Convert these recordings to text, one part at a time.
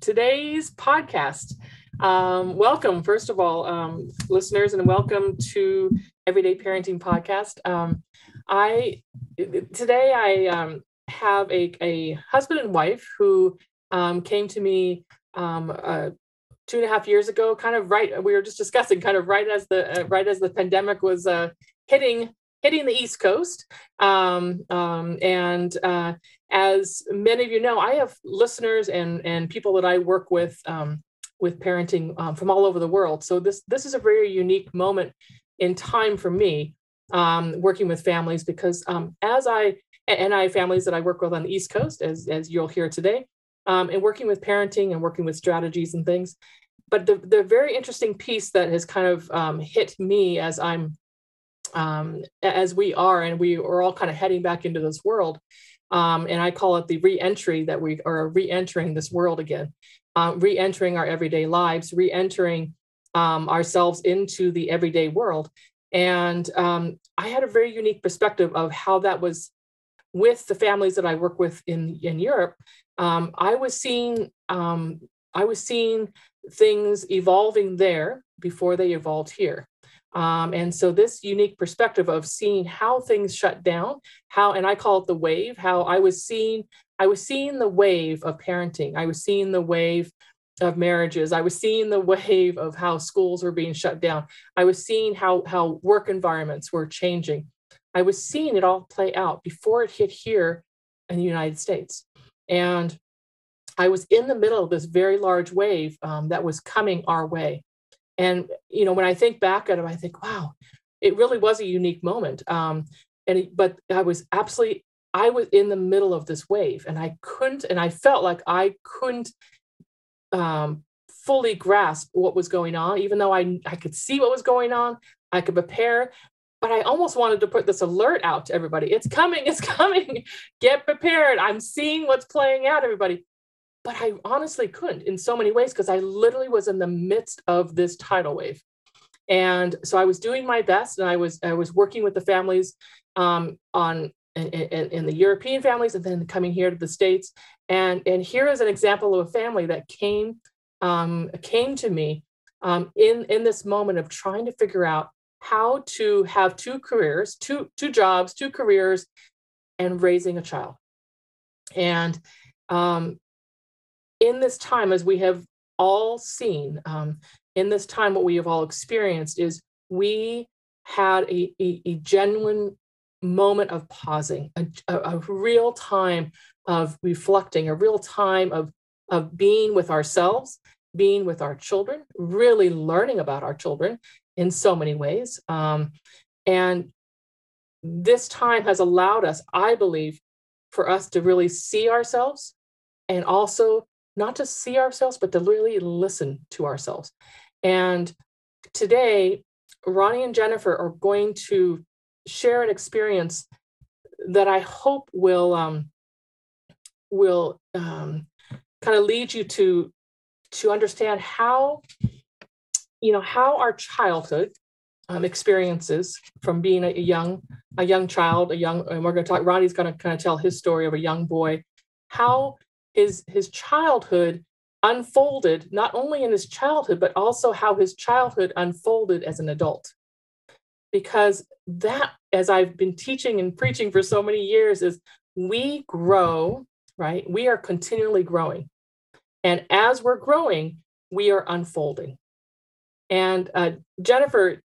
today's podcast. Um, welcome, first of all, um, listeners, and welcome to Everyday Parenting Podcast. Um, I today I um, have a, a husband and wife who um, came to me um, uh, two and a half years ago, kind of right. We were just discussing, kind of right as the uh, right as the pandemic was uh, hitting hitting the East Coast. Um, um, and uh, as many of you know, I have listeners and and people that I work with um, with parenting um, from all over the world. So this this is a very unique moment in time for me um, working with families because um, as I and I have families that I work with on the East Coast, as as you'll hear today, and working with parenting and working with strategies and things. But the, the very interesting piece that has kind of hit me as I'm um, as we are, and we are all kind of heading back into this world. Um, and I call it the re-entry that we are re-entering this world again, uh, re-entering our everyday lives, re-entering um, ourselves into the everyday world. And um, I had a very unique perspective of how that was with the families that I work with in in Europe. Um, I was seeing um, I was seeing things evolving there before they evolved here. Um, and so this unique perspective of seeing how things shut down, how, and I call it the wave, how I was seeing, I was seeing the wave of parenting. I was seeing the wave of marriages. I was seeing the wave of how schools were being shut down. I was seeing how, how work environments were changing. I was seeing it all play out before it hit here in the United States. And I was in the middle of this very large wave um, that was coming our way. And you know, when I think back at it, I think, wow, it really was a unique moment. Um, and it, but I was absolutely, I was in the middle of this wave, and I couldn't, and I felt like I couldn't um, fully grasp what was going on, even though I I could see what was going on, I could prepare, but I almost wanted to put this alert out to everybody. It's coming, it's coming. Get prepared. I'm seeing what's playing out, everybody but I honestly couldn't in so many ways because I literally was in the midst of this tidal wave. And so I was doing my best and I was I was working with the families um, on in, in, in, the European families and then coming here to the States. And, and here is an example of a family that came um, came to me um, in, in this moment of trying to figure out how to have two careers, two, two jobs, two careers, and raising a child. And um, in this time, as we have all seen, um, in this time, what we have all experienced is we had a, a, a genuine moment of pausing, a, a, a, real time of reflecting, a real time of, of being with ourselves, being with our children, really learning about our children in so many ways. Um, and this time has allowed us, I believe, for us to really see ourselves and also not to see ourselves, but to really listen to ourselves. And today, Ronnie and Jennifer are going to share an experience that I hope will um, will um, kind of lead you to to understand how you know how our childhood um, experiences from being a, young a young child a young and we're going to talk ronnie's going to kind of tell his story of a young boy how his his childhood unfolded not only in his childhood but also how his childhood unfolded as an adult. Because that as i've been teaching and preaching for so many years is we grow right? We are continually growing. And as we're growing we are unfolding. And uh, jennifer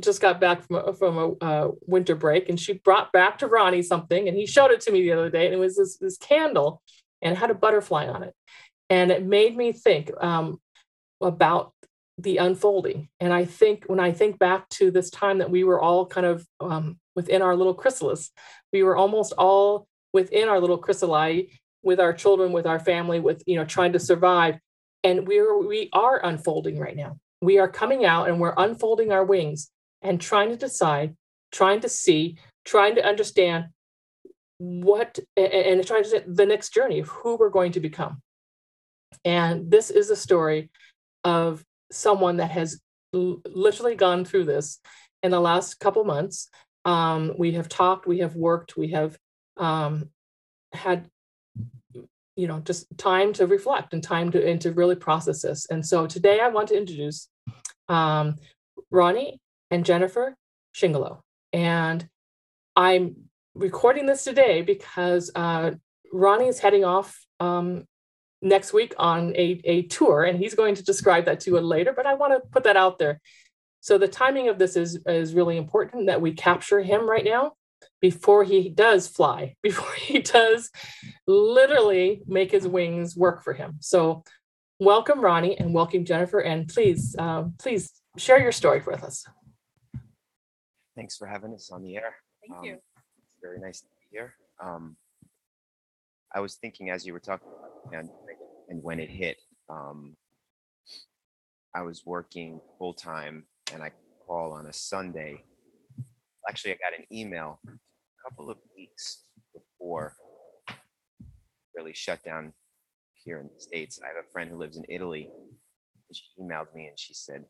just got back from a, from a uh, winter break and she brought back to ronnie something and he showed it to me the other day and it was this, this candle and had a butterfly on it. And it made me think um, about the unfolding. And I think when I think back to this time that we were all kind of um, within our little chrysalis, we were almost all within our little chrysalis with our children, with our family, with you know trying to survive. And we're we are unfolding right now. We are coming out and we're unfolding our wings and trying to decide, trying to see, trying to understand what and trying to the next journey of who we're going to become and this is a story of someone that has literally gone through this in the last couple months um, we have talked we have worked we have um, had you know, just time to reflect and time to and to really process this. And so today I want to introduce um, Ronnie and Jennifer Shingalo. And I'm recording this today because uh, Ronnie is heading off um, next week on a, a tour, and he's going to describe that to you later, but I want to put that out there. So the timing of this is, is really important that we capture him right now before he does fly, before he does literally make his wings work for him. So welcome, Ronnie, and welcome, Jennifer, and please, um, please share your story with us. Thanks for having us on the air. Thank you. Um, It's very nice to be here. Um, I was thinking as you were talking about the pandemic and when it hit, um, I was working full time and I call on a Sunday. Actually, I got an email a couple of weeks before really shut down here in the States. I have a friend who lives in Italy. And she emailed me and she said,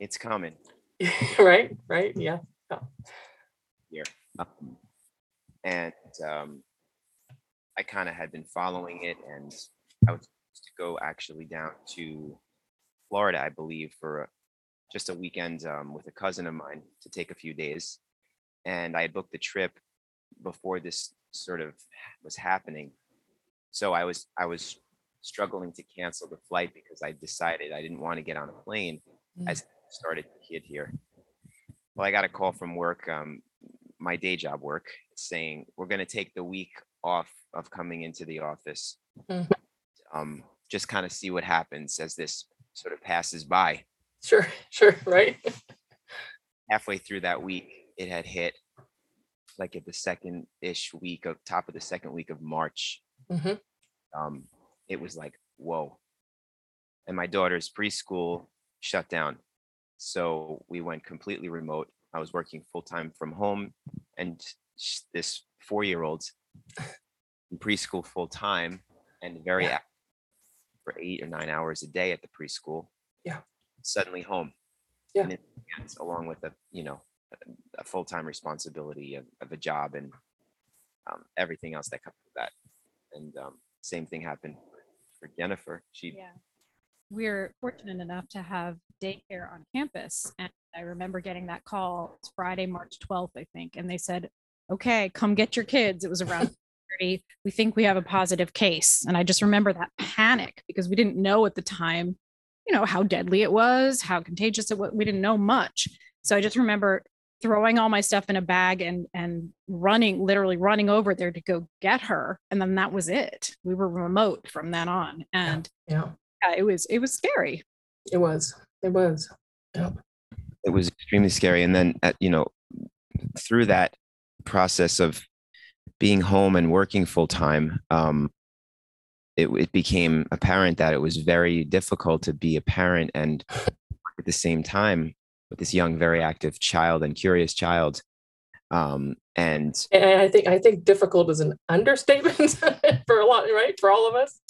It's coming. right, right, Yeah. yeah. Um, and um, I kind of had been following it, and I was supposed to go actually down to Florida, I believe, for just a weekend um, with a cousin of mine to take a few days. And I had booked the trip before this sort of was happening, so I was I was struggling to cancel the flight because I decided I didn't want to get on a plane Mm. as I started to hit here. Well, I got a call from work, um, my day job work, saying we're going to take the week off of coming into the office. Mhm. Um, just kind of see what happens as this sort of passes by. Sure, sure, right? Halfway through that week, it had hit like at the second ish week of top of the second week of March. Mhm. Um, it was like, whoa. And my daughter's preschool shut down. So we went completely remote. I was working full time from home, and this four year old in preschool full time and very Yeah. active for eight or nine hours a day at the preschool. Yeah. Suddenly home. Yeah. And it, it's along with a you know a, a full time responsibility of, of a job and um, everything else that comes with that. And um, same thing happened for Jennifer. She Yeah. We're fortunate enough to have daycare on campus. And I remember getting that call. It's Friday, March 12th, I think. And they said, okay, come get your kids. It was around 30. We think we have a positive case. And I just remember that panic because we didn't know at the time, you know, how deadly it was, how contagious it was. We didn't know much. So I just remember throwing all my stuff in a bag and and running literally running over there to go get her and then that was it we were remote from then on and Yeah, yeah, it was it was scary. it was, it was. It was extremely scary and then at, you know through that process of being home and working full time um it, it became apparent that it was very difficult to be a parent and at the same time with this young very active child and curious child um and And I think I think difficult is an understatement for a lot, right? For all of us.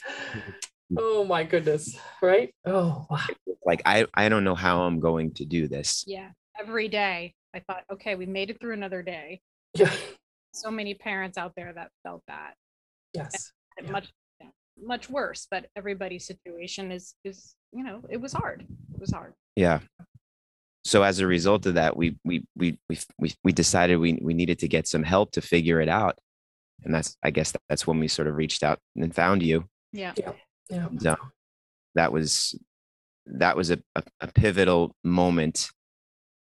Oh my goodness, right? Oh wow. like i i don't know how i'm going to do this Yeah. Every day I thought, okay, we made it through another day. Yeah. So many parents out there that felt that. Yes. Yeah. Much much worse, but everybody's situation is is, you know, it was hard. It was hard. yeah so as a result of that we we we we we, we decided we we needed to get some help to figure it out and that's i guess that's when we sort of reached out and found you Yeah. Yeah. And, uh, that was that was a, a, a pivotal moment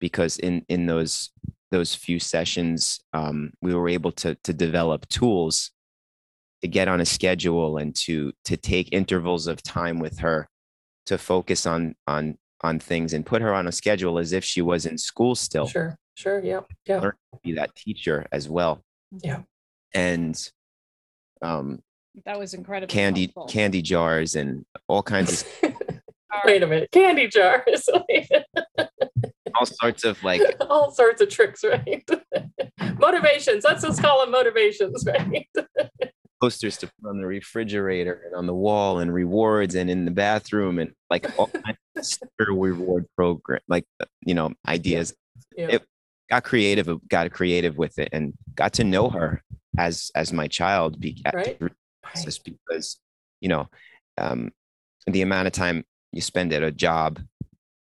because in in those those few sessions um, we were able to to develop tools to get on a schedule and to to take intervals of time with her to focus on on on things and put her on a schedule as if she was in school still Sure. Sure. Yeah. Yeah. Learn be that teacher as well Yeah. and um That was incredible. candy helpful. candy jars and all kinds of Wait a minute. Candy jars. all sorts of like all sorts of tricks, right? motivations. Let's just call them motivations, right? posters to put on the refrigerator and on the wall and rewards and in the bathroom and like all kinds of reward program like uh, you know ideas Yeah. It- got creative got creative with it and got to know her as as my child be, Right. Process because you know um, the amount of time you spend at a job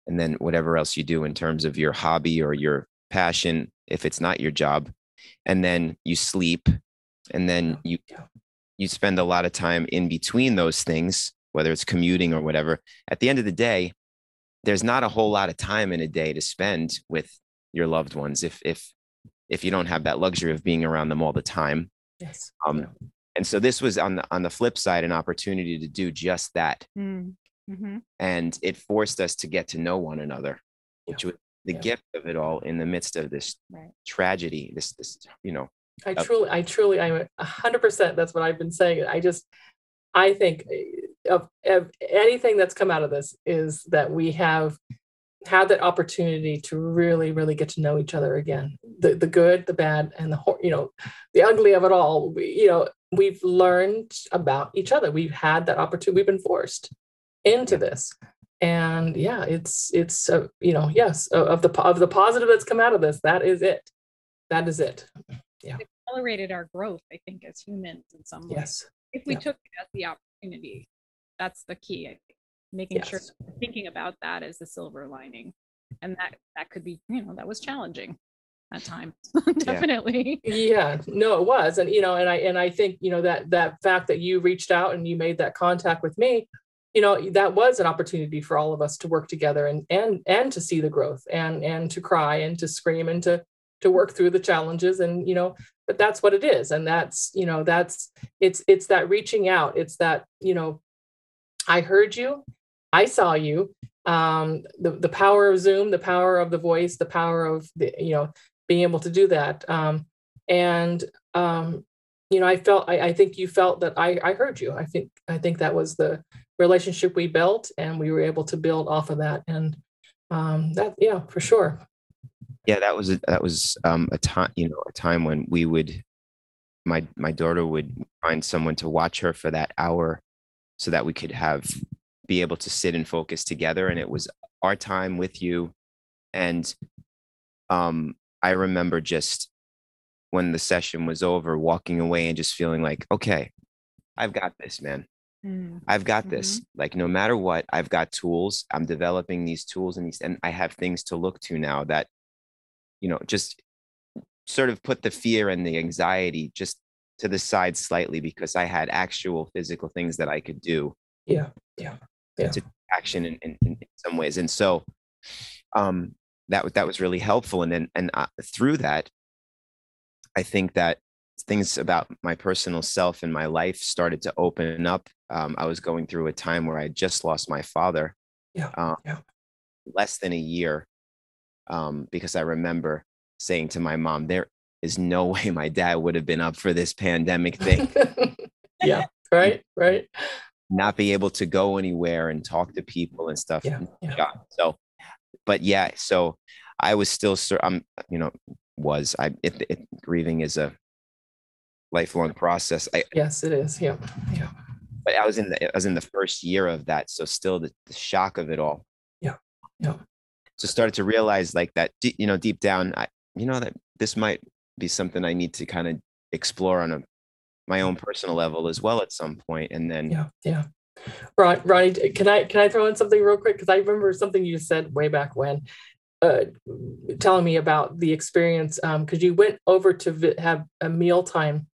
and then whatever else you do in terms of your hobby or your passion if it's not your job and then you sleep and then you you spend a lot of time in between those things whether it's commuting or whatever at the end of the day there's not a whole lot of time in a day to spend with your loved ones if if if you don't have that luxury of being around them all the time Yes. um. And so this was on the on the flip side an opportunity to do just that Mm, mhm. and it forced us to get to know one another which was the Yeah. gift of it all in the midst of this Right. tragedy this this you know I Yep. truly, I truly, I'm a hundred percent. That's what I've been saying. I just, I think eh, of, of anything that's come out of this is that we have had that opportunity to really, really get to know each other again. The the good, the bad, and the you know, the ugly of it all. We, you know, we've learned about each other. We've had that opportunity. We've been forced into this, and yeah, it's it's uh, you know, yes, of of the of the positive that's come out of this. That is it. That is it. Yeah, accelerated our growth, I think, as humans in some way. Yes. If we yeah. took it as the opportunity, that's the key. I think. Making sure Yes. we're thinking about that as the silver lining, and that that could be, you know, that was challenging at times, definitely. yeah no it was and you know and i and i think you know that that fact that you reached out and you made that contact with me you know that was an opportunity for all of us to work together and and and to see the growth and and to cry and to scream and to to work through the challenges and you know but that's what it is and that's you know that's it's it's that reaching out it's that you know i heard you i saw you um the, the power of zoom the power of the voice the power of the you know being able to do that um and um you know i felt I, I think you felt that i i heard you. I think i think that was the relationship we built and we were able to build off of that and um that yeah for sure. Yeah that was a, that was um a time you know a time when we would my my daughter would find someone to watch her for that hour so that we could have be able to sit and focus together and it was our time with you and um i remember just when the session was over walking away and just feeling like okay i've got this man Mm, I've got this. Like no matter what, I've got tools. I'm developing these tools and these, and I have things to look to now that, you know, just sort of put the fear and the anxiety just to the side slightly because I had actual physical things that I could do yeah yeah yeah to action in, in, in some ways. And so, um, that was that was really helpful. And then and uh, through that, I think that things about my personal self and my life started to open up. Um, I was going through a time where I had just lost my father. Yeah, uh, yeah. Less than a year, um, because I remember saying to my mom, "There is no way my dad would have been up for this pandemic thing." yeah right right not be able to go anywhere and talk to people and stuff. yeah Yeah. So, but yeah, so I was still, I'm, you know, was I, it, it, grieving is a lifelong process. I, yes it is yeah yeah but I was in the, I was in the first year of that. So still the, the shock of it all. Yeah. Yeah. So started to realize like that, you know, deep down, I, you know, that this might be something I need to kind of explore on a, my own mm. personal level as well at some point. And then, yeah yeah Ron, ronnie can i can i throw in something real quick? Because i remember something you said way back when uh telling me about the experience um because you went over to vi- have a meal time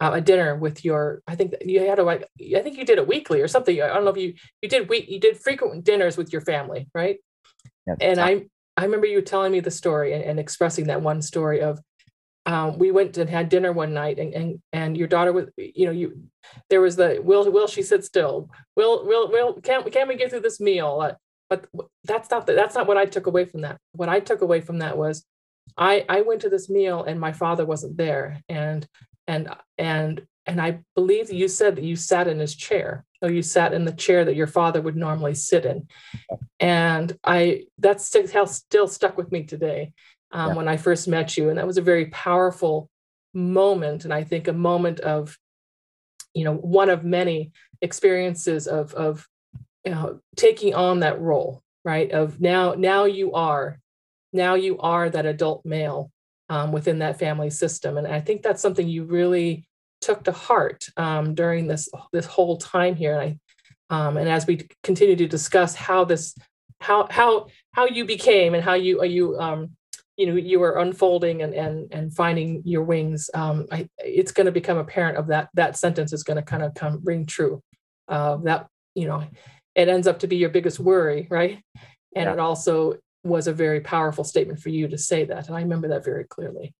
uh, a dinner with your i think you had a like i think you did it weekly or something. I don't know if you you did week you did frequent dinners with your family right? And i i remember you telling me the story and, and expressing that one story of um, we went and had dinner one night and, and and your daughter was you know you there was the will will she sit still? Will will will can can we get through this meal? Uh, but that's not the, that's not what i took away from that. What i took away from that was i i went to this meal and my father wasn't there and and and and i believe you said that you sat in his chair or you sat in the chair that your father would normally sit in. And i that's still, still stuck with me today um, Yeah. when i first met you and that was a very powerful moment and i think a moment of you know one of many experiences of of you know taking on that role right of now now you are now you are that adult male um, within that family system and i think that's something you really took to heart um, during this this whole time here. And I, um, and as we continue to discuss how this, how how how you became and how you you um, you know you are unfolding and and and finding your wings. Um, I, it's going to become apparent of that that sentence is going to kind of come ring true. Uh, that you know, it ends up to be your biggest worry, right? And yeah. it also was a very powerful statement for you to say that, and I remember that very clearly.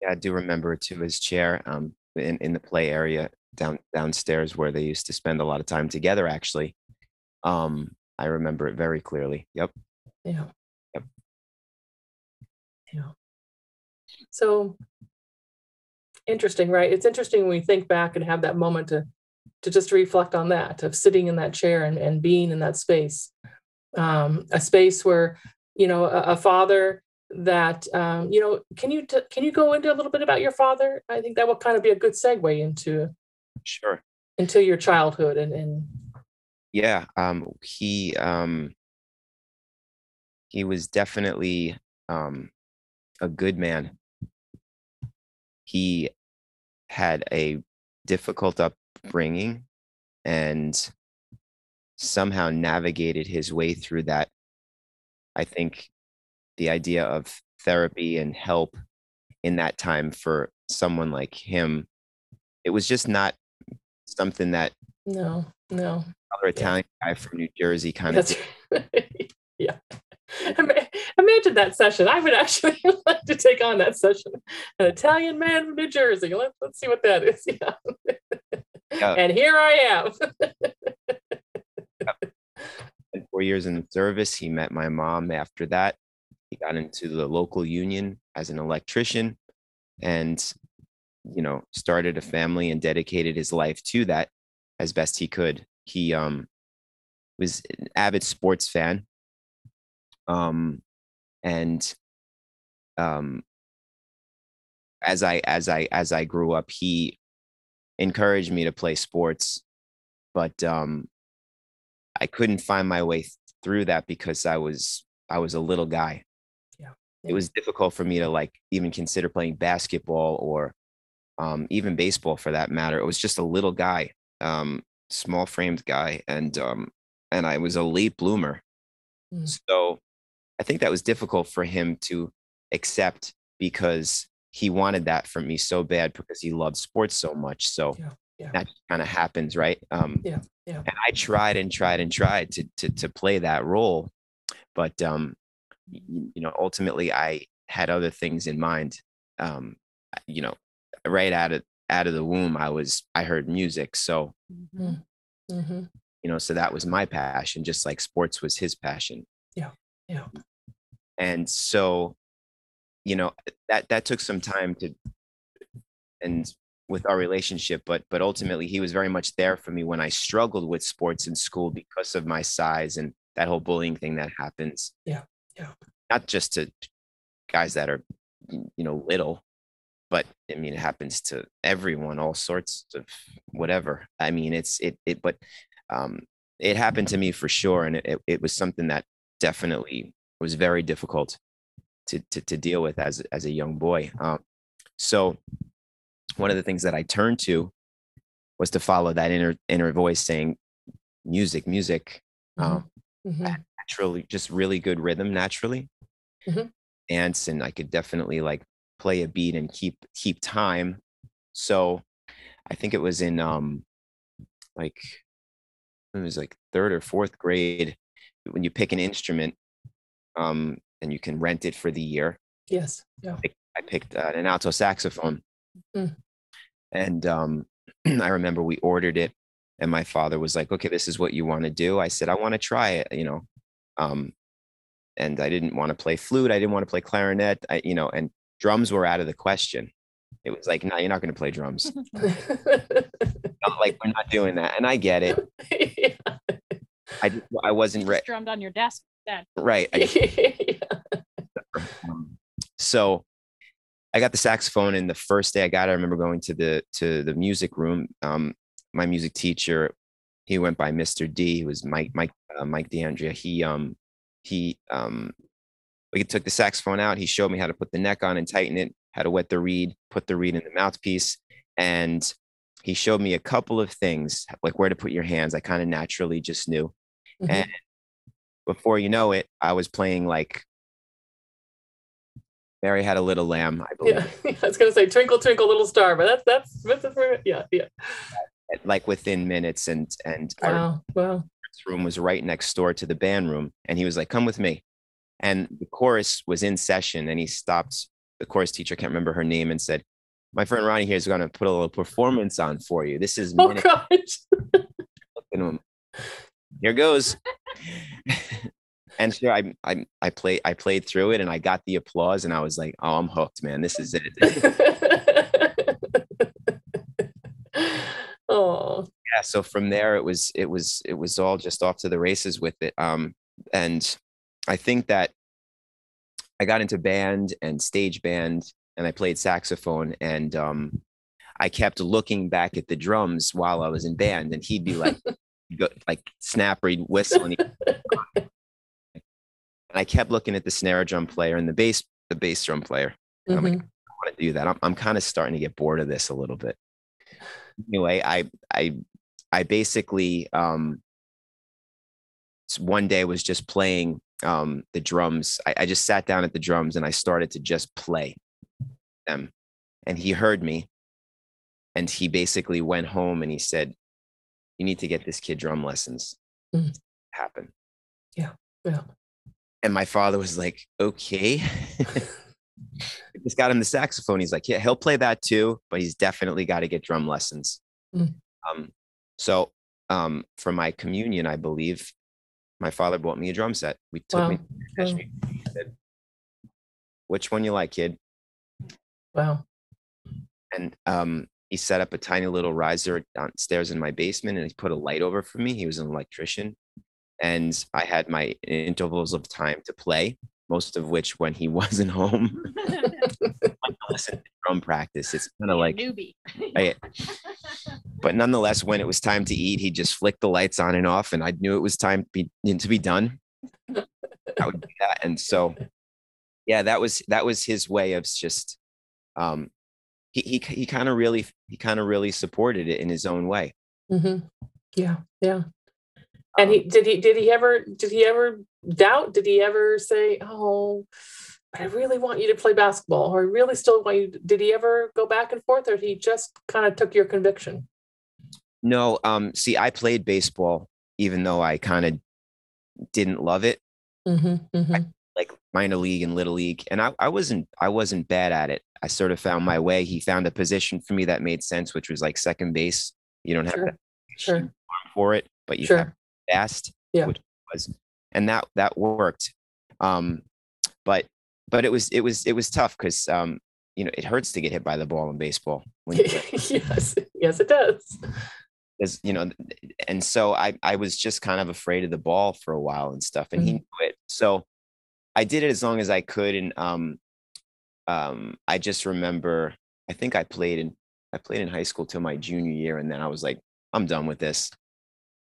Yeah, I do remember it too his chair um, in in the play area down downstairs where they used to spend a lot of time together. Actually, um, I remember it very clearly. Yep. Yeah. Yeah. So interesting, right? It's interesting when we think back and have that moment to to just reflect on that, of sitting in that chair and, and being in that space. Um, a space where, you know, a, a father that um, you know can you t- can you go into a little bit about your father i think that will kind of be a good segue into sure into your childhood and and yeah um he um he was definitely um a good man. He had a difficult upbringing and somehow navigated his way through that. I think the idea of therapy and help in that time for someone like him it was just not something that no no. other italian yeah. guy from new jersey kind That's, of yeah imagine that session i would actually like to take on that session an italian man from new jersey Let, let's see what that is yeah. yeah. and here i am four years in the service he met my mom after that he got into the local union as an electrician and, you know, started a family and dedicated his life to that as best he could. He um, was an avid sports fan. Um, and um, as I as I as I grew up, he encouraged me to play sports, but um, I couldn't find my way through that because I was I was a little guy yeah it was difficult for me to like even consider playing basketball or um, even baseball for that matter. It was just a little guy, um, small framed guy, and um, and I was a late bloomer. Mm. So I think that was difficult for him to accept because he wanted that from me so bad because he loved sports so much. So yeah, yeah. that kind of happens, right? Um, yeah, yeah. And I tried and tried and tried to to to play that role, but um, you know ultimately i had other things in mind um you know right out of out of the womb i was i heard music so mm-hmm. Mm-hmm. you know so that was my passion just like sports was his passion yeah yeah and so you know that that took some time to and with our relationship but but ultimately he was very much there for me when i struggled with sports in school because of my size and that whole bullying thing that happens yeah yeah. Not just to guys that are, you know, little, but I mean, it happens to everyone, all sorts of whatever. I mean, it's, it, it, but um, it happened to me for sure. And it, it was something that definitely was very difficult to, to, to deal with as, as a young boy. Um, so one of the things that I turned to was to follow that inner, inner voice saying music, music. Mm-hmm. Um, mm-hmm naturally just really good rhythm naturally mm-hmm. dance and i could definitely like play a beat and keep keep time so i think it was in um like it was like third or fourth grade when you pick an instrument um and you can rent it for the year yes yeah i picked uh, an alto saxophone mm. and um i remember we ordered it and my father was like okay this is what you want to do i said i want to try it you know um, and I didn't want to play flute. I didn't want to play clarinet. I, you know, and drums were out of the question. It was like, no, you're not going to play drums. like we're not doing that, and I get it. yeah. I just, I wasn't ready. Drummed on your desk then. Right. um, so I got the saxophone, and the first day I got it, I remember going to the to the music room. Um, my music teacher, he went by Mr. D. He was Mike Mike uh, Mike DeAndrea, he um he um we took the saxophone out. He showed me how to put the neck on and tighten it, how to wet the reed, put the reed in the mouthpiece, and he showed me a couple of things, like where to put your hands. I kind of naturally just knew. Mhm. And before you know it, I was playing like Mary had a little lamb, I believe. Yeah, I was gonna say twinkle twinkle little star, but that's that's, that's, that's yeah, yeah. like within minutes and and our Wow, wow. room was right next door to the band room and he was like come with me and the chorus was in session and he stopped the chorus teacher can't remember her name and said my friend ronnie here is going to put a little performance on for you this is Oh minute gosh. here goes. And sure I, I i played i played through it and i got the applause and i was like oh i'm hooked man. This is it. Oh, yeah so from there it was it was it was all just off to the races with it um and i think that i got into band and stage band and i played saxophone and um i kept looking back at the drums while i was in band and he'd be like go, like snap or he'd whistle and, he'd, and i kept looking at the snare drum player and the bass the bass drum player I'm like, mhm. I want to do that. I'm, I'm kind of starting to get bored of this a little bit. Anyway, I I I basically um one day was just playing um the drums. I, I just sat down at the drums and I started to just play them. And he heard me and he basically went home and he said, You need to get this kid drum lessons. Mm. Happen. yeah. Yeah. And my father was like, okay. just got him the saxophone. He's like, yeah, he'll play that too, but he's definitely got to get drum lessons. Mm. Um, so um, for my communion, I believe my father bought me a drum set. We took me. To Wow. Said, Which one you like, kid? Wow. And um, he set up a tiny little riser downstairs in my basement, and he put a light over for me. He was an electrician, and I had my intervals of time to play. Most of which when he wasn't home, listen to drum practice. It's kind of like newbie. I- but nonetheless, when it was time to eat, he just flicked the lights on and off, and I knew it was time to be to be done. I would do that, and so yeah, that was that was his way of just um, he he he kind of really he kind of really supported it in his own way. hmm Yeah, yeah. And he did he did he ever did he ever doubt? Did he ever say, "Oh, I really want you to play basketball," or "I really still want you"? Did he ever go back and forth, or he just kind of took your conviction? No, um, see, I played baseball even though I kind of didn't love it, hmm hmm like minor league and little league, and I, I wasn't I wasn't bad at it. I sort of found my way. He found a position for me that made sense, which was like second base. You don't have Sure, to sure, for it, but you have sure. fast, Yeah. which was, and that that worked. Um, but but it was it was it was tough because um, you know it hurts to get hit by the ball in baseball when yes, yes, it does. there's you know and so i i was just kind of afraid of the ball for a while and stuff and he Mhm. knew it so i did it as long as i could and um um i just remember i think i played in i played in high school till my junior year and then i was like i'm done with this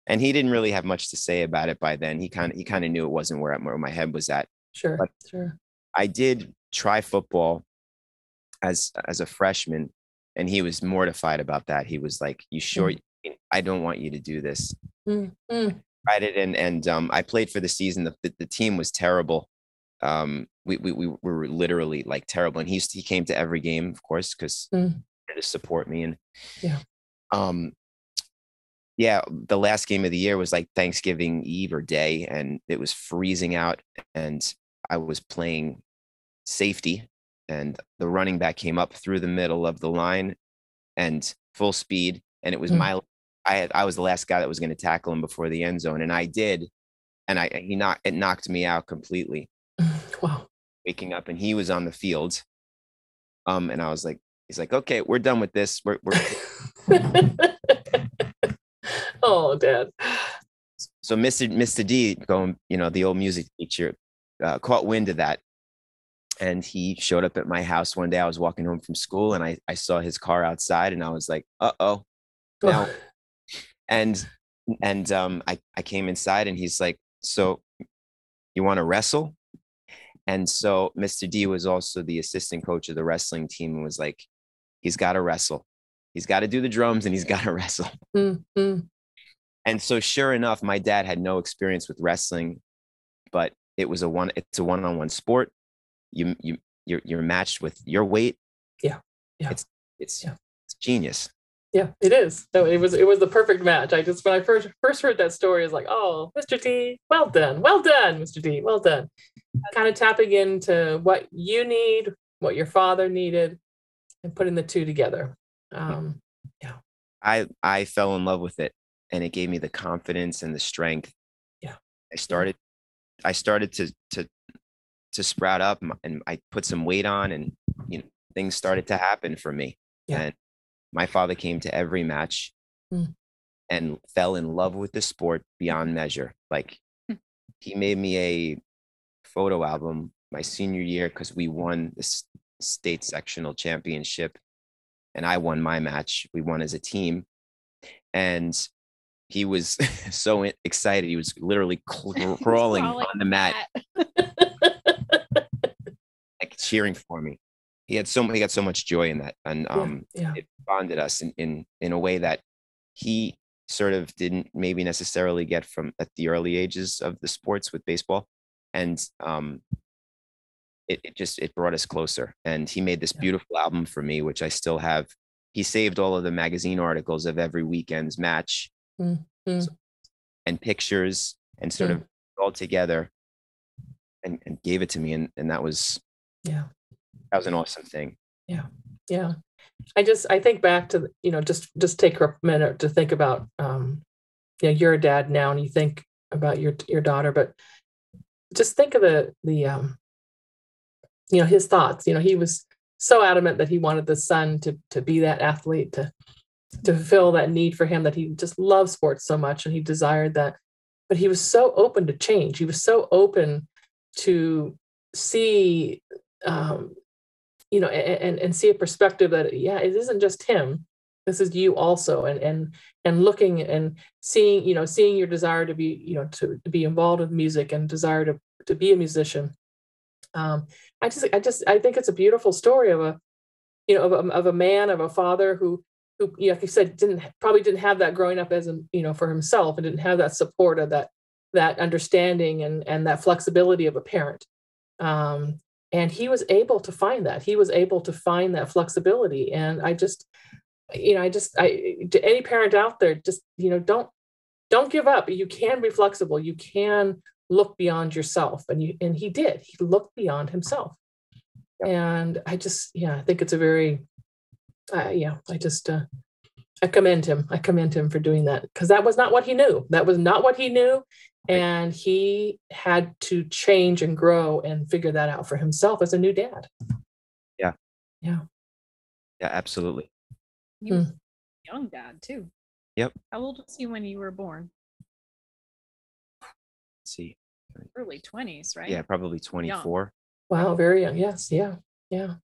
and he didn't really have much to say about it by then he kind of he kind of knew it wasn't where, where my head was at Sure, But- sure. I did try football as as a freshman, and he was mortified about that. He was like, "You sure? I don't want you to do this." Mm, mm, Tried it, and and um, I played for the season. The, the, the team was terrible. Um, we, we we were literally like terrible, and he he came to every game, of course, because Mm. to support me. And Yeah. um, yeah, the last game of the year was like Thanksgiving Eve or day, and it was freezing out, and I was playing safety, and the running back came up through the middle of the line, and full speed, and it was Mm. my I had I was the last guy that was going to tackle him before the end zone, and I did, and I he knocked it knocked me out completely. Wow. Waking up, and he was on the field, um, and I was like, he's like, okay, we're done with this. We're we're oh, Dad. so Mr. Mr. D going, you know, the old music teacher uh, caught wind of that. And he showed up at my house one day. I was walking home from school and I, I saw his car outside and I was like, uh oh. Now, and and um I, I came inside and he's like, So you want to wrestle? And so Mr. D was also the assistant coach of the wrestling team and was like, he's got to wrestle. he's got to do the drums and he's got to wrestle. Mm, mm, And so sure enough, my dad had no experience with wrestling, but it was a one it's a one-on-one sport. You you you're you're matched with your weight. Yeah. Yeah. It's it's Yeah. it's genius. Yeah, it is. No, it was it was the perfect match. I just when I first first heard that story, I was like, oh, Mr. D, well done, well done, Mr. D, well done. Kind of tapping into what you need, what your father needed, and putting the two together. Um, yeah. I I fell in love with it and it gave me the confidence and the strength. Yeah. I started I started to to to sprout up and I put some weight on and you know things started to happen for me. Yeah. And my father came to every match Mm. and fell in love with the sport beyond measure. Like Hmm. he made me a photo album my senior year because we won the state sectional championship and I won my match. We won as a team. And he was so excited. He was literally crawling Crawling on the mat, like cheering for me. He had so he got so much joy in that, and um, yeah, it bonded us in, in in a way that he sort of didn't maybe necessarily get from at the early ages of the sports with baseball, and um, it, it just it brought us closer. And he made this Yeah. beautiful album for me, which I still have. He saved all of the magazine articles of every weekend's match Mm, mm. So- and pictures and sort of all together and, and gave it to me and, and that was yeah. That was an awesome thing. Yeah Yeah. i just i think back to you know just just take a minute to think about um you know you're a dad now and you think about your your daughter but just think of the the um you know his thoughts. You know he was so adamant that he wanted the son to to be that athlete to to fulfill that need for him that he just loved sports so much and he desired that. But he was so open to change. He was so open to see um you know and and see a perspective that yeah it isn't just him. This is you also and and and looking and seeing you know seeing your desire to be you know to, to be involved with music and desire to to be a musician. Um i just i just i think it's a beautiful story of a you know of a, of a man of a father who who you know, like you said didn't probably didn't have that growing up as a you know for himself and didn't have that support of that that understanding and and that flexibility of a parent. Um and he was able to find that. He was able to find that flexibility. And i just you know i just i to any parent out there just you know don't don't give up. You can be flexible. You can look beyond yourself. And you and he did. He looked beyond himself. And i just yeah i think it's a very uh, yeah i just uh, i commend him. I commend him for doing that because that was not what he knew. That was not what he knew. And he had to change and grow and figure that out for himself as a new dad. Yeah. Yeah. Yeah, absolutely. You was hmm. young dad too. Yep. How old was he when you were born? Let's see. Early twenties, right? yeah probably 24 wow very young. Yes yeah yeah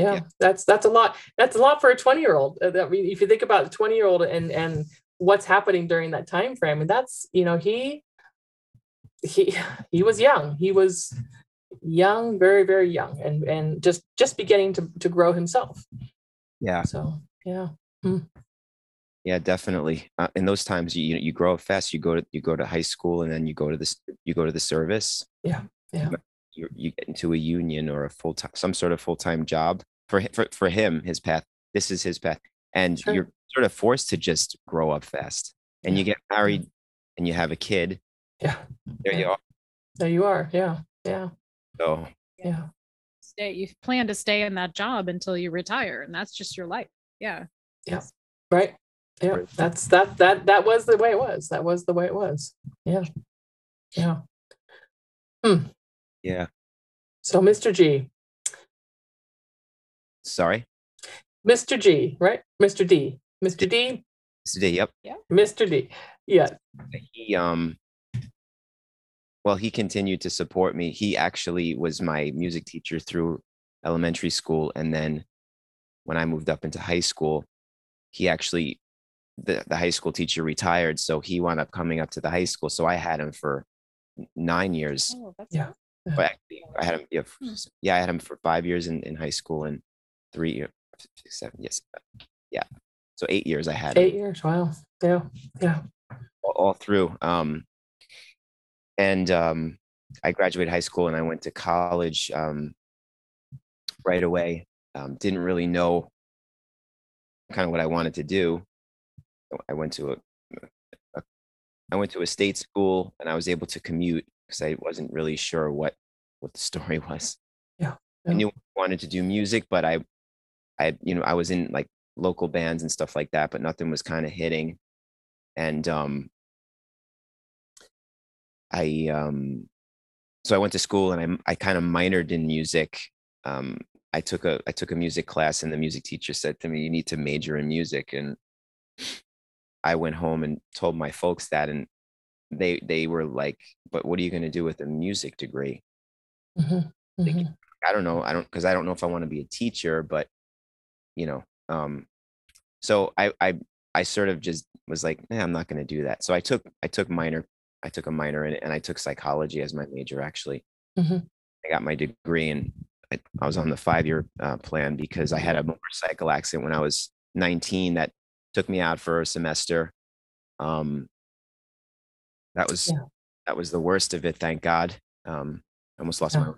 yeah, yeah. that's that's a lot that's a lot for a 20 year old i mean if you think about a 20 year old and and what's happening during that time frame and that's you know he he he was young he was young very very young and and just just beginning to to grow himself. Yeah. So yeah yeah definitely. Uh, in those times you you grow up fast you go to you go to high school and then you go to this you go to the service. Yeah, yeah. You, you get into a union or a full-time some sort of full-time job for, for for him his path this is his path and Sure. you're sort of forced to just grow up fast and you get married and you have a kid. Yeah. There you are. There you are. Yeah. Yeah. So yeah. Stay. You plan to stay in that job until you retire, and that's just your life. Yeah. Yeah. right. Yeah. Right. that's that that that was the way it was. That was the way it was. Yeah. Yeah hmm. Yeah. So mr g. Sorry? Mr g right? Mr d. Mr d? Today yep. Yeah. mr d. Yeah. He um well he continued to support me. He actually was my music teacher through elementary school and then when i moved up into high school he actually the, the high school teacher retired so he wound up coming up to the high school. So i had him for nine years. Oh, that's Yeah. But actually i had him yeah, f- Hmm. yeah i had him for five years in, in high school and three year- six, seven, yes, yeah. So eight years I had Eight years. Wow. Yeah. Yeah. all, all through. Um, and um, I graduated high school and I went to college um, right away. Um, didn't really know kind of what I wanted to do. I went to a, a I went to a state school and I was able to commute because I wasn't really sure what what the story was. Yeah, I knew I wanted to do music, but I I you know I was in like local bands and stuff like that, but nothing was kind of hitting. And um I um so I went to school and I I kind of minored in music. Um I took a I took a music class and the music teacher said to me, you need to major in music. And I went home and told my folks that and they they were like, but what are you going to do with a music degree? Mhm, Thank mhm. I don't know. I don't because I don't know if I want to be a teacher, but you know, um, so I I I sort of just was like, nah, I'm not going to do that. So I took I took minor I took a minor in it and I took psychology as my major actually. Mhm. I got my degree and I, I was on the five year uh, plan because I had a motorcycle accident when I was 19 that took me out for a semester. Um, that was Yeah. that was the worst of it. Thank God. Um, I almost lost Yeah. my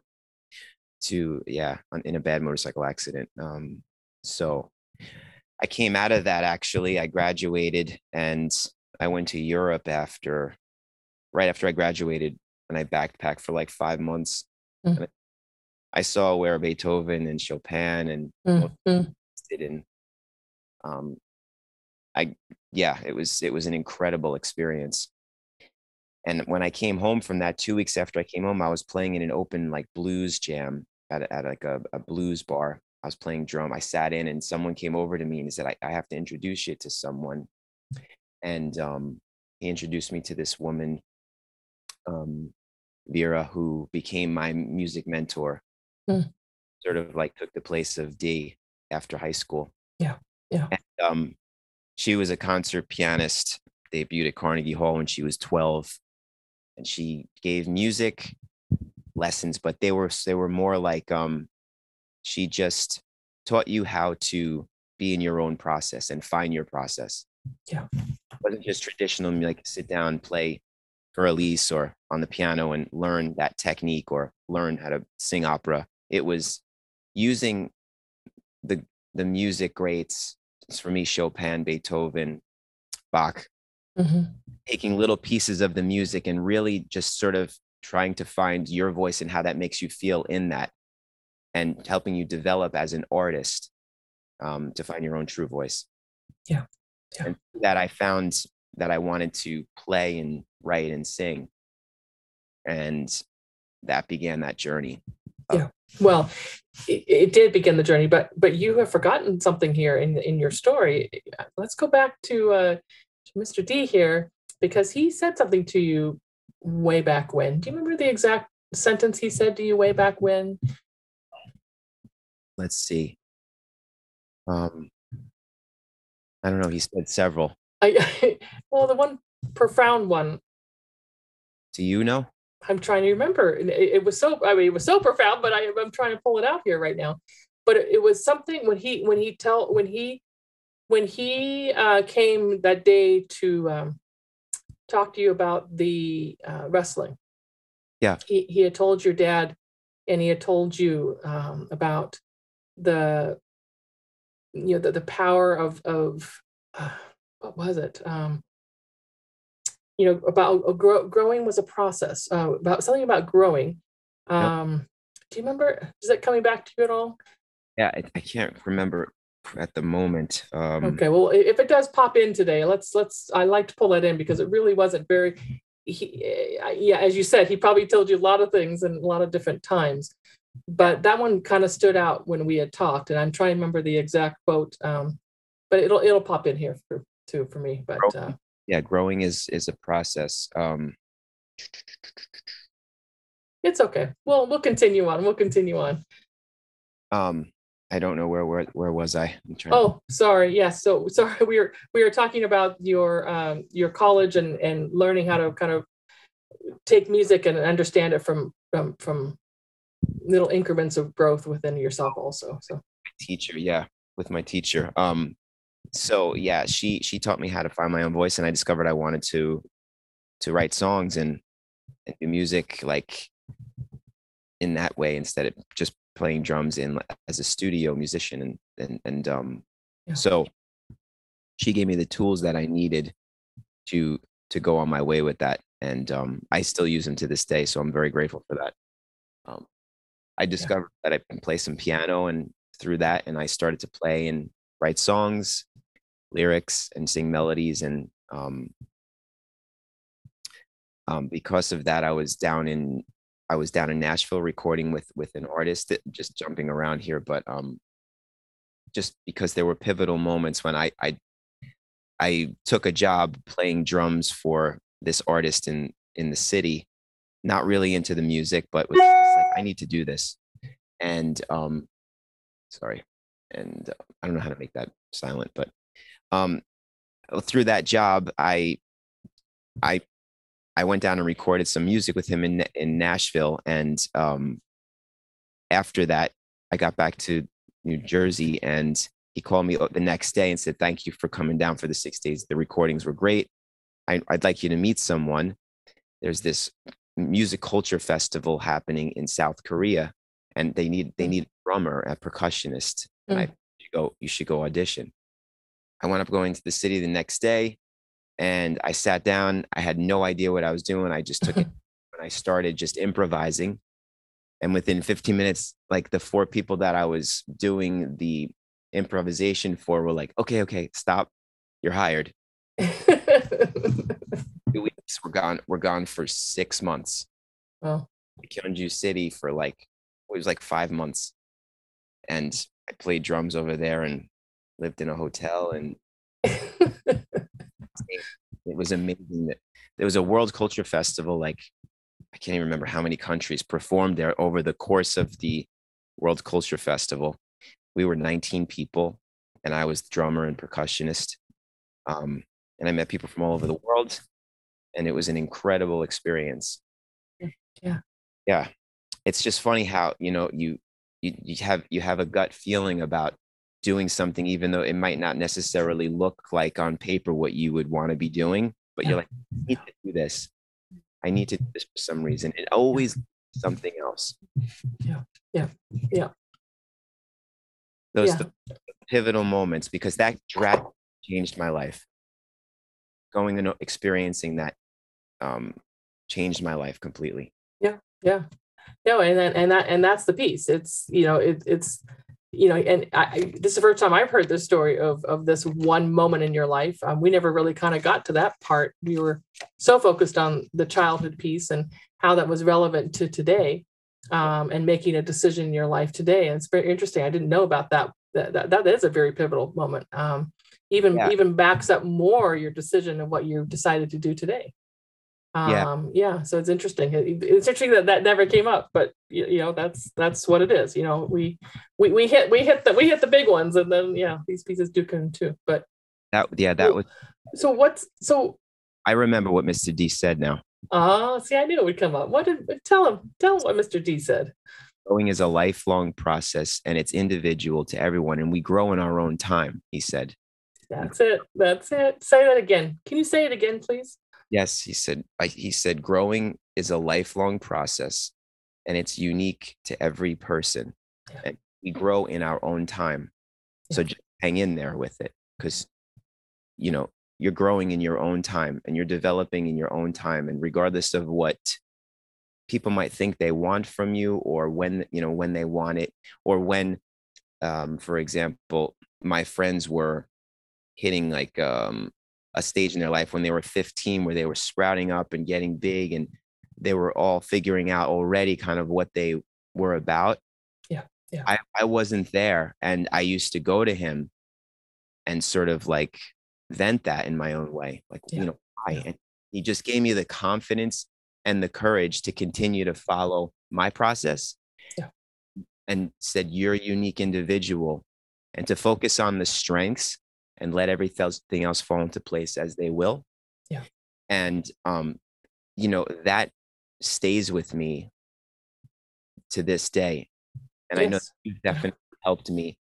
to yeah on, in a bad motorcycle accident. Um, so I came out of that actually. I graduated and I went to Europe after right after I graduated and I backpacked for like five months. Mm. And I saw where Beethoven and Chopin and Mm, mm. did in um I yeah, it was it was an incredible experience. And when I came home from that, two weeks after I came home, I was playing in an open like blues jam at, a- at like a, a blues bar. I was playing drum. I sat in and someone came over to me and he said, I, I have to introduce you to someone. And um, he introduced me to this woman, um, Vera, who became my music mentor. Hmm. Sort of like took the place of D after high school. Yeah, yeah. And, um, she was a concert pianist, debuted at Carnegie Hall when she was 12. And she gave music lessons, but they were they were more like um she just taught you how to be in your own process and find your process. Yeah. It wasn't just traditional like sit down, play Für Elise or on the piano and learn that technique or learn how to sing opera. It was using the the music greats for me Chopin, Beethoven, Bach, Mhm. taking little pieces of the music and really just sort of trying to find your voice and how that makes you feel in that and helping you develop as an artist um, to find your own true voice. Yeah. Yeah. And that I found that I wanted to play and write and sing. And that began that journey. Yeah. Well, it, it did begin the journey, but but you have forgotten something here in in your story. Let's go back to uh, to Mr. D here because he said something to you way back when. Do you remember the exact sentence he said to you way back when? Let's see. Um, I don't know. He said several. I well, the one profound one Do you know? I'm trying to remember. It, it was so I mean it was so profound, but I, I'm trying to pull it out here right now. But it, it was something when he when he tell when he when he uh, came that day to um, talk to you about the uh, wrestling. Yeah. He he had told your dad, and he had told you um, about the you know the, the power of of uh, what was it um, you know about uh, grow, growing was a process uh, about something about growing um do you remember is that coming back to you at all Yeah, I, I can't remember at the moment. Um, okay well if it does pop in today let's let's i like to pull that in because it really wasn't very he, uh, yeah as you said he probably told you a lot of things and a lot of different times but that one kind of stood out when we had talked and i'm trying to remember the exact quote um but it'll it'll pop in here for too for me but uh yeah, growing is is a process. Um, it's okay we'll we'll continue on we'll continue on um, I don't know where where where was I? I'm trying. Oh, sorry. Yes. So sorry. We were we were talking about your um, your college and and learning how to kind of take music and understand it from from from little increments of growth within yourself also. So teacher. Yeah. with my teacher. Um, so yeah, she she taught me how to find my own voice, and I discovered I wanted to to write songs and, and do music like in that way instead of just playing drums in as a studio musician and and and um Yeah. so she gave me the tools that I needed to to go on my way with that and um I still use them to this day so I'm very grateful for that um I discovered that I can play some piano and through that and I started to play and write songs lyrics and sing melodies and um um, because of that, I was down in I was down in Nashville recording with with an artist, that- just jumping around here, but um, just because there were pivotal moments when I I I took a job playing drums for this artist in in the city, not really into the music, but was like I need to do this, and um, sorry, and uh, I don't know how to make that silent, but um, through that job, I I I went down and recorded some music with him in in Nashville, and um, after that, I got back to New Jersey, and he called me the next day and said, "Thank you for coming down for the six days. The recordings were great. I, I'd like you to meet someone. There's this music culture festival happening in South Korea, and they need they need a drummer, a percussionist. And I Mm. you go, you should go audition. I wound up going to the city the next day and I sat down. I had no idea what I was doing. I just took it and I started just improvising. And within 15 minutes, like the four people that I was doing the improvisation for were like, okay, okay, stop. You're hired. Two weeks, we're gone. We're gone for six months. well, Gyeongju City for like it was like five months, and I played drums over there and lived in a hotel, and it was amazing. That there was a World Culture Festival. Like I can't even remember how many countries performed there over the course of the World Culture Festival. We were 19 people, and I was the drummer and percussionist. Um, and I met people from all over the world, and it was an incredible experience Yeah. yeah it's just funny how you know you you, you have you have a gut feeling about doing something even though it might not necessarily look like on paper what you would want to be doing but you're like i need to do this i need to do this for some reason it always something else Yeah, yeah, yeah. those Yeah. pivotal moments because that drag changed my life going and experiencing that um changed my life completely Yeah. Yeah. No, and then and that and that's the piece. It's you know it, it's you know and I, this is the first time I've heard this story of of this one moment in your life. Um, we never really kind of got to that part. We were so focused on the childhood piece and how that was relevant to today, um, and making a decision in your life today. And it's very interesting. I didn't know about that. That that, that is a very pivotal moment. Um, even Yeah. even backs up more your decision of what you decided to do today. Yeah. Um, yeah. So it's interesting. It- it's interesting that that never came up, but you, you know, that's, that's what it is. You know, we, we, we hit, we hit the, we hit the big ones and then, yeah, these pieces do come too. But that yeah that was so what's, so, i remember what mr d said now ah, see, I knew it would come up. What did, tell him, tell him what Mr. D said. growing is a lifelong process and it's individual to everyone and we grow in our own time he said That's it. That's it. Say that again. Can you say it again, please? Yes he said I, he said growing is a lifelong process and it's unique to every person Yeah. and we grow in our own time so just hang in there with it because you know you're growing in your own time and you're developing in your own time and regardless of what people might think they want from you or when you know when they want it or when um, for example my friends were hitting like um, a stage in their life when they were 15 where they were sprouting up and getting big and they were all figuring out already kind of what they were about Yeah, yeah. I, I wasn't there and i used to go to him and sort of like vent that in my own way like Yeah, you know why yeah. and he just gave me the confidence and the courage to continue to follow my process Yeah. and said you're a unique individual and to focus on the strengths and let everything else fall into place as they will Yeah. and um you know that stays with me to this day and i know Yes. you've definitely helped me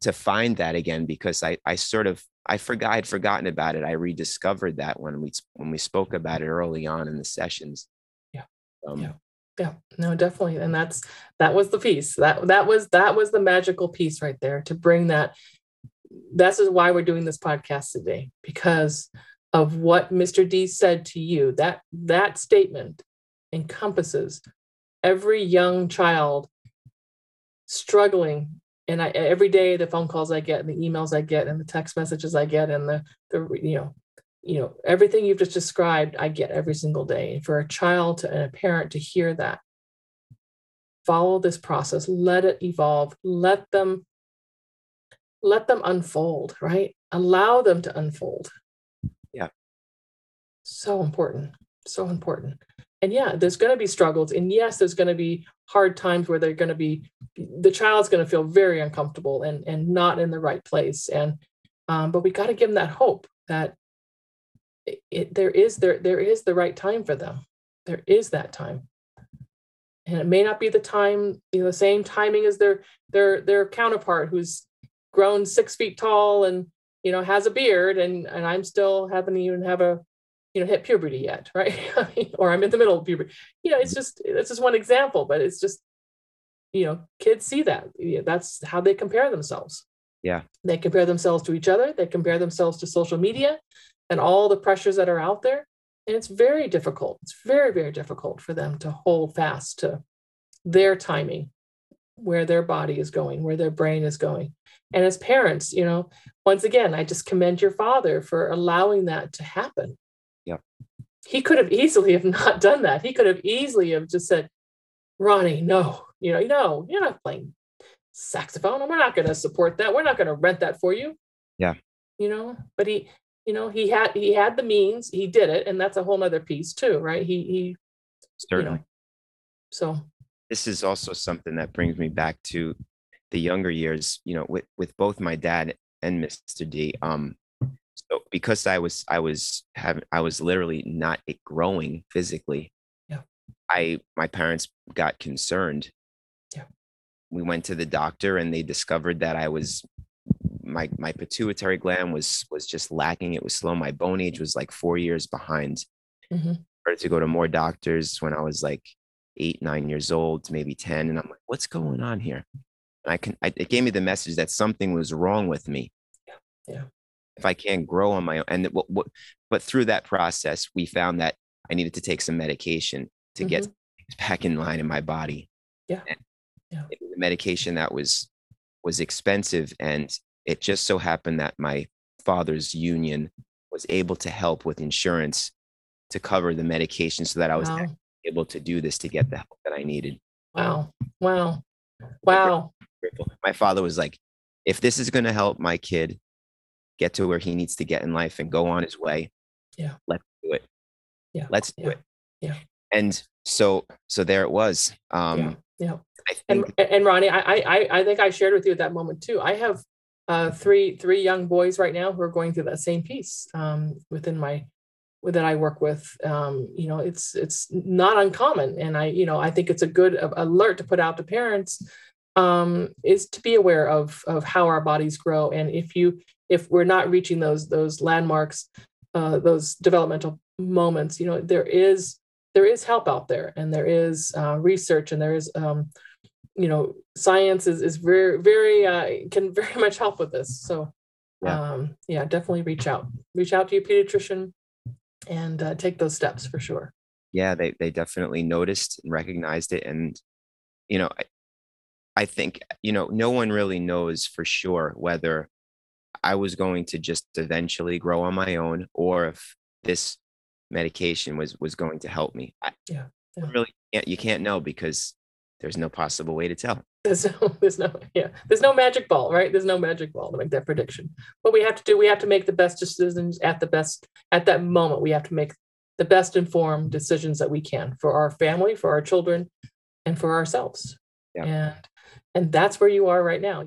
to find that again because I I sort of I forgot I'd forgotten about it. I rediscovered that when we when we spoke about it early on in the sessions. Yeah. Um, Yeah. Yeah, no, definitely. And that's that was the piece. That that was that was the magical piece right there to bring that. This is why we're doing this podcast today, because of what Mr. D said to you. That that statement encompasses every young child struggling and I every day the phone calls I get and the emails I get and the text messages I get and the the you know you know everything you've just described I get every single day for a child to, and a parent to hear that follow this process let it evolve let them let them unfold right? Allow them to unfold. Yeah. so important so important. And yeah there's going to be struggles and yes there's going to be hard times where they're going to be the child's going to feel very uncomfortable and and not in the right place and um, but we got to give them that hope that it, it, there is there there is the right time for them. There is that time. And it may not be the time you know the same timing as their their their counterpart who's grown six feet tall and you know has a beard and and i'm still haven't even have a you know hit puberty yet right? Or i'm in the middle of puberty. You know it's just it's just one example but it's just you know kids see that. That's how they compare themselves. Yeah. they compare themselves to each other. They compare themselves to social media and all the pressures that are out there. And it's very difficult. It's very very difficult for them to hold fast to their timing where their body is going where their brain is going and as parents you know once again i just commend your father for allowing that to happen. Yeah. he could have easily have not done that. He could have easily have just said ronnie no. You know no you're not playing saxophone we're not going to support that. We're not going to rent that for you. Yeah. you know but he you know he had he had the means. He did it and that's a whole other piece too right? He he certainly. so this is also something that brings me back to the younger years you know with with both my dad and mr d um so because i was i was having i was literally not growing physically Yeah. i my parents got concerned Yeah. we went to the doctor and they discovered that i was my my pituitary gland was was just lacking it was slow my bone age was like four years behind Mhm. started to go to more doctors when i was like eight, nine years old, maybe 10. And I'm like, what's going on here? And I can, I, it gave me the message that something was wrong with me. Yeah. If I can't grow on my own. And what, what, but through that process, we found that I needed to take some medication to get mm-hmm. back in line in my body. Yeah. And Yeah. A medication that was, was expensive. And it just so happened that my father's union was able to help with insurance to cover the medication so that I was wow able to do this to get the help that I needed. wow wow wow Grateful. My father was like, if this is going to help my kid get to where he needs to get in life and go on his way, Yeah. let's do it. Yeah. Let's do Yeah. it. Yeah. And so, so there it was. Um, yeah I and think, and Ronnie, I I I think I shared with you at that moment too. I have uh, three three young boys right now who are going through that same piece um, within my with that I work with. Um, you know, it's it's not uncommon, and I you know I think it's a good alert to put out to parents um, is to be aware of of how our bodies grow, and if you if we're not reaching those those landmarks, uh, those developmental moments, you know, there is there is help out there, and there is uh, research, and there is um, you know science is, is very very uh, can very much help with this so Yeah. um yeah definitely reach out reach out to your pediatrician and uh, take those steps for sure yeah, they, they definitely noticed and recognized it. And, you know, I think, you know, no one really knows for sure whether I was going to just eventually grow on my own or if this medication was, was going to help me. I, Yeah, yeah. really can't, you can't know because there's no possible way to tell. there's no there's no yeah there's no magic ball right there's no magic ball to make that prediction what we have to do we have to make the best decisions at the best at that moment we have to make the best informed decisions that we can for our family for our children and for ourselves Yeah. and and that's where you are right now